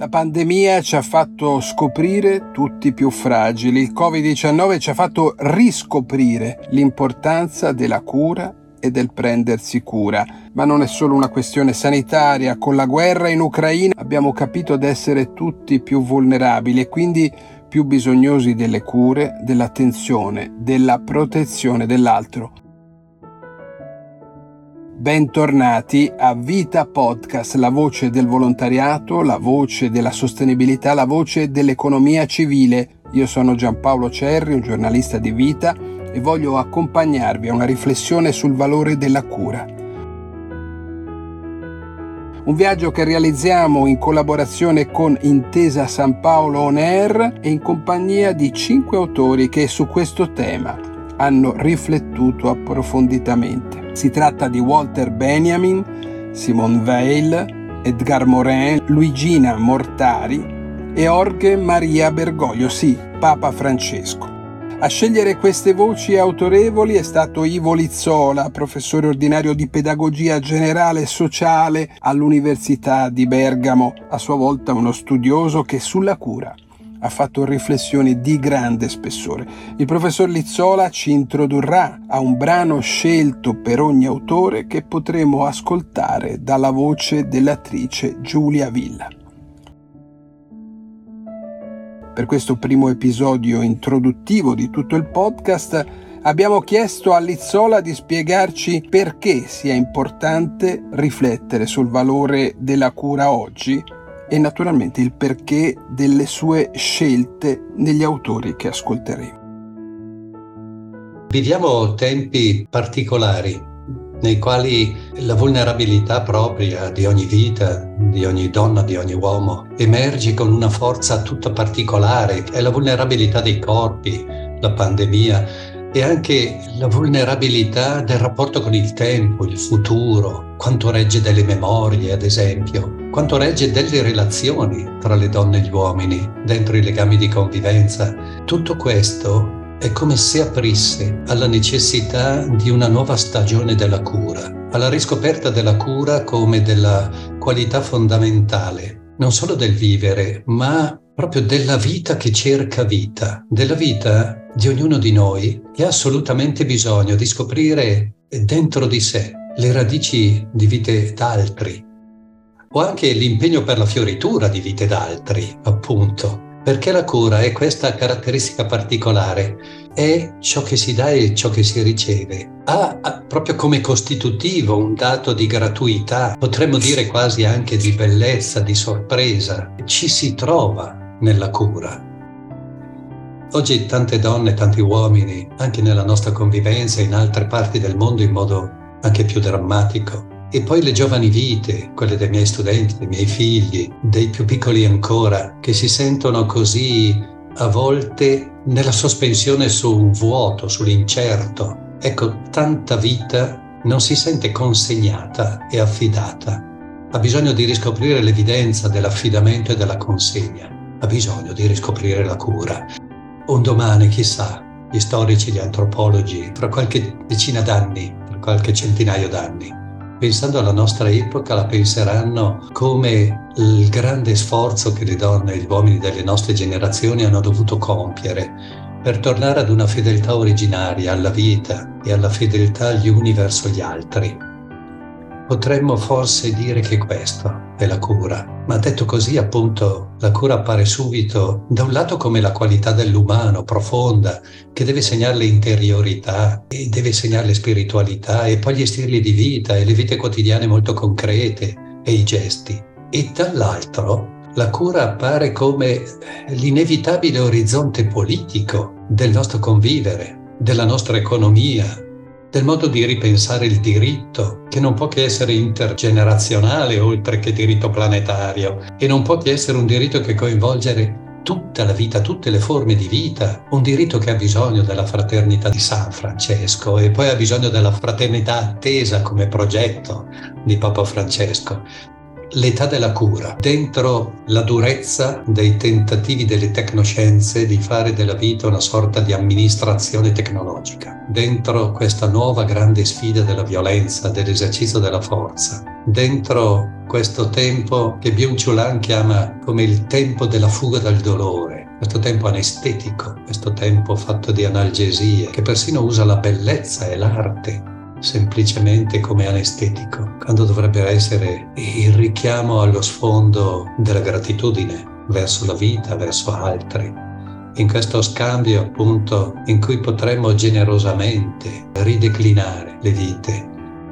La pandemia ci ha fatto scoprire tutti più fragili, il Covid-19 ci ha fatto riscoprire l'importanza della cura e del prendersi cura. Ma non è solo una questione sanitaria, con la guerra in Ucraina abbiamo capito di essere tutti più vulnerabili e quindi più bisognosi delle cure, dell'attenzione, della protezione dell'altro. Bentornati a Vita Podcast, la voce del volontariato, la voce della sostenibilità, la voce dell'economia civile. Io sono Giampaolo Cerri, un giornalista di Vita e voglio accompagnarvi a una riflessione sul valore della cura. Un viaggio che realizziamo in collaborazione con Intesa San Paolo On Air e in compagnia di cinque autori che su questo tema hanno riflettuto approfonditamente. Si tratta di Walter Benjamin, Simone Weil, Edgar Morin, Luigina Mortari e Jorge Maria Bergoglio, sì, Papa Francesco. A scegliere queste voci autorevoli è stato Ivo Lizzola, professore ordinario di pedagogia generale e sociale all'Università di Bergamo, a sua volta uno studioso che sulla cura ha fatto riflessioni di grande spessore. Il professor Lizzola ci introdurrà a un brano scelto per ogni autore che potremo ascoltare dalla voce dell'attrice Giulia Villa. Per questo primo episodio introduttivo di tutto il podcast abbiamo chiesto a Lizzola di spiegarci perché sia importante riflettere sul valore della cura oggi e naturalmente il perché delle sue scelte negli autori che ascolteremo. Viviamo tempi particolari nei quali la vulnerabilità propria di ogni vita, di ogni donna, di ogni uomo, emerge con una forza tutta particolare. È la vulnerabilità dei corpi, la pandemia, e anche la vulnerabilità del rapporto con il tempo, il futuro, quanto regge delle memorie, ad esempio, quanto regge delle relazioni tra le donne e gli uomini, dentro i legami di convivenza. Tutto questo è come se aprisse alla necessità di una nuova stagione della cura, alla riscoperta della cura come della qualità fondamentale, non solo del vivere, ma proprio della vita che cerca vita, della vita di ognuno di noi che ha assolutamente bisogno di scoprire dentro di sé le radici di vite d'altri o anche l'impegno per la fioritura di vite d'altri, appunto. Perché la cura è questa caratteristica particolare, è ciò che si dà e ciò che si riceve. Ha, ha proprio come costitutivo un dato di gratuità, potremmo dire quasi anche di bellezza, di sorpresa. Ci si trova nella cura. Oggi tante donne, tanti uomini, anche nella nostra convivenza in altre parti del mondo in modo anche più drammatico, e poi le giovani vite, quelle dei miei studenti, dei miei figli, dei più piccoli ancora, che si sentono così a volte nella sospensione su un vuoto, sull'incerto. Ecco, tanta vita non si sente consegnata e affidata. Ha bisogno di riscoprire l'evidenza dell'affidamento e della consegna. Ha bisogno di riscoprire la cura. Un domani, chissà, gli storici, gli antropologi, fra qualche decina d'anni, fra qualche centinaio d'anni, pensando alla nostra epoca, la penseranno come il grande sforzo che le donne e gli uomini delle nostre generazioni hanno dovuto compiere per tornare ad una fedeltà originaria alla vita e alla fedeltà gli uni verso gli altri. Potremmo forse dire che questa è la cura, ma detto così appunto la cura appare subito da un lato come la qualità dell'umano profonda che deve segnare l'interiorità e deve segnare le spiritualità e poi gli stili di vita e le vite quotidiane molto concrete e i gesti. E dall'altro la cura appare come l'inevitabile orizzonte politico del nostro convivere, della nostra economia, del modo di ripensare il diritto, che non può che essere intergenerazionale oltre che diritto planetario e non può che essere un diritto che coinvolgere tutta la vita, tutte le forme di vita, un diritto che ha bisogno della fraternità di San Francesco e poi ha bisogno della fraternità attesa come progetto di Papa Francesco l'età della cura, dentro la durezza dei tentativi delle tecnoscienze di fare della vita una sorta di amministrazione tecnologica, dentro questa nuova grande sfida della violenza, dell'esercizio della forza, dentro questo tempo che Byung-Chul chiama come il tempo della fuga dal dolore, questo tempo anestetico, questo tempo fatto di analgesie, che persino usa la bellezza e l'arte semplicemente come anestetico, quando dovrebbe essere il richiamo allo sfondo della gratitudine verso la vita, verso altri. In questo scambio appunto in cui potremmo generosamente rideclinare le vite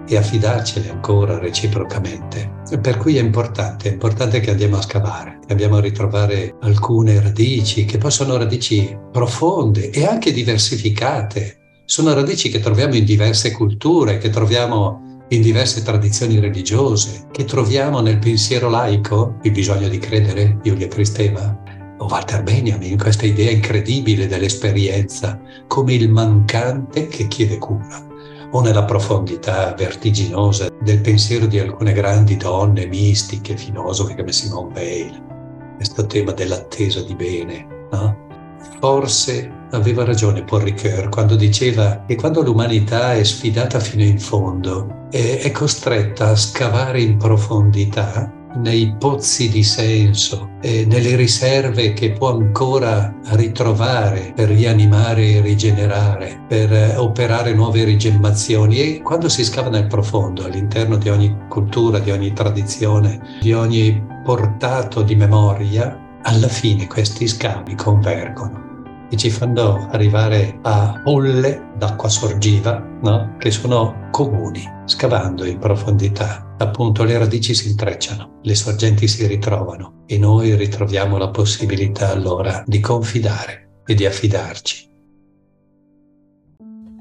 e affidarcele ancora reciprocamente. Per cui è importante, è importante che andiamo a scavare, che andiamo a ritrovare alcune radici che poi sono radici profonde e anche diversificate. Sono radici che troviamo in diverse culture, che troviamo in diverse tradizioni religiose, che troviamo nel pensiero laico, il bisogno di credere, Giulia Cristeva, o Walter Benjamin, questa idea incredibile dell'esperienza come il mancante che chiede cura o nella profondità vertiginosa del pensiero di alcune grandi donne mistiche, filosofe come Simone Weil, questo tema dell'attesa di bene, no? Forse aveva ragione Paul Ricoeur quando diceva che quando l'umanità è sfidata fino in fondo è costretta a scavare in profondità, nei pozzi di senso, nelle riserve che può ancora ritrovare per rianimare e rigenerare, per operare nuove rigemmazioni. E quando si scava nel profondo, all'interno di ogni cultura, di ogni tradizione, di ogni portato di memoria, alla fine questi scavi convergono e ci fanno arrivare a bolle d'acqua sorgiva no? che sono comuni, scavando in profondità. Appunto le radici si intrecciano, le sorgenti si ritrovano e noi ritroviamo la possibilità allora di confidare e di affidarci.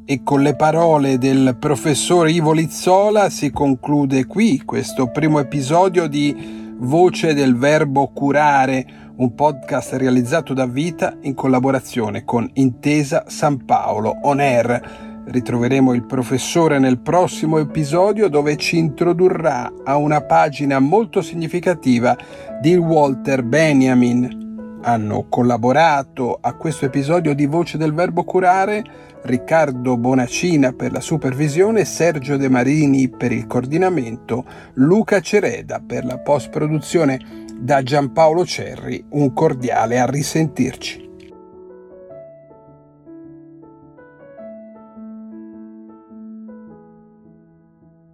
E con le parole del professor Ivo Lizzola si conclude qui questo primo episodio di Voce del Verbo Curare, un podcast realizzato da Vita in collaborazione con Intesa San Paolo On Air. Ritroveremo il professore nel prossimo episodio dove ci introdurrà a una pagina molto significativa di Walter Benjamin. Hanno collaborato a questo episodio di Voce del Verbo Curare Riccardo Bonacina per la supervisione, Sergio De Marini per il coordinamento, Luca Cereda per la post-produzione da Giampaolo Cerri un cordiale a risentirci.